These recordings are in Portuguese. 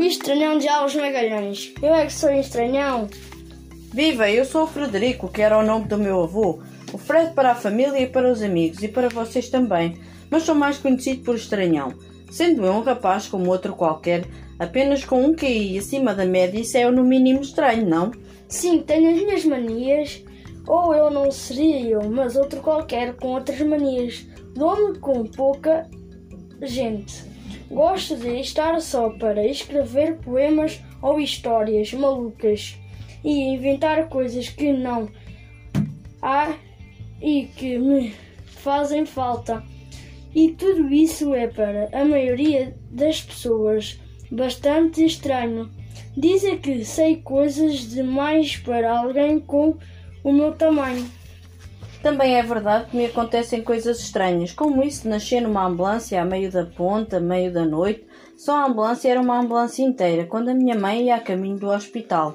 estranhão de Alves Magalhães. Eu é que sou estranhão. Viva, eu sou o Frederico, que era o nome do meu avô. O Fred para a família e para os amigos, e para vocês também. Mas sou mais conhecido por estranhão. Sendo eu um rapaz como outro qualquer, apenas com um QI acima da média, isso é no mínimo estranho, não? Sim, tenho as minhas manias. Ou eu não seria eu, mas outro qualquer com outras manias. Dou-me com pouca gente. Gosto de estar só para escrever poemas ou histórias malucas e inventar coisas que não há e que me fazem falta. E tudo isso é para a maioria das pessoas bastante estranho. Dizem que sei coisas demais para alguém com o meu tamanho. Também é verdade que me acontecem coisas estranhas, como isso de nascer numa ambulância a meio da ponta, a meio da noite. Só a ambulância era uma ambulância inteira, quando a minha mãe ia a caminho do hospital.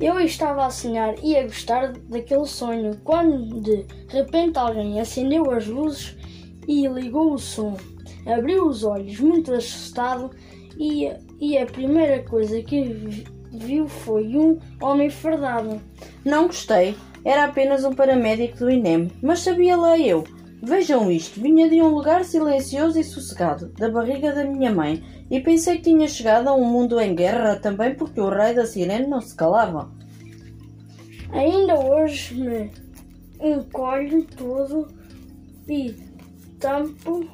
Eu estava a sonhar e a gostar daquele sonho, quando de repente alguém acendeu as luzes e ligou o som. Abriu os olhos, muito assustado, e, e a primeira coisa que viu foi um homem fardado. Não gostei. Era apenas um paramédico do INEM, mas sabia lá eu. Vejam isto, vinha de um lugar silencioso e sossegado, da barriga da minha mãe, e pensei que tinha chegado a um mundo em guerra também porque o rei da sirene não se calava. Ainda hoje me encolho todo e tampo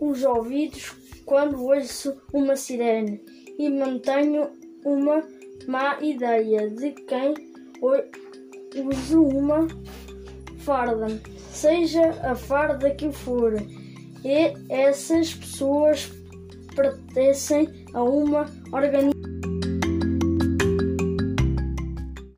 os ouvidos quando ouço uma sirene e mantenho uma má ideia de quem use uma farda, seja a farda que for, e essas pessoas pertencem a uma organização.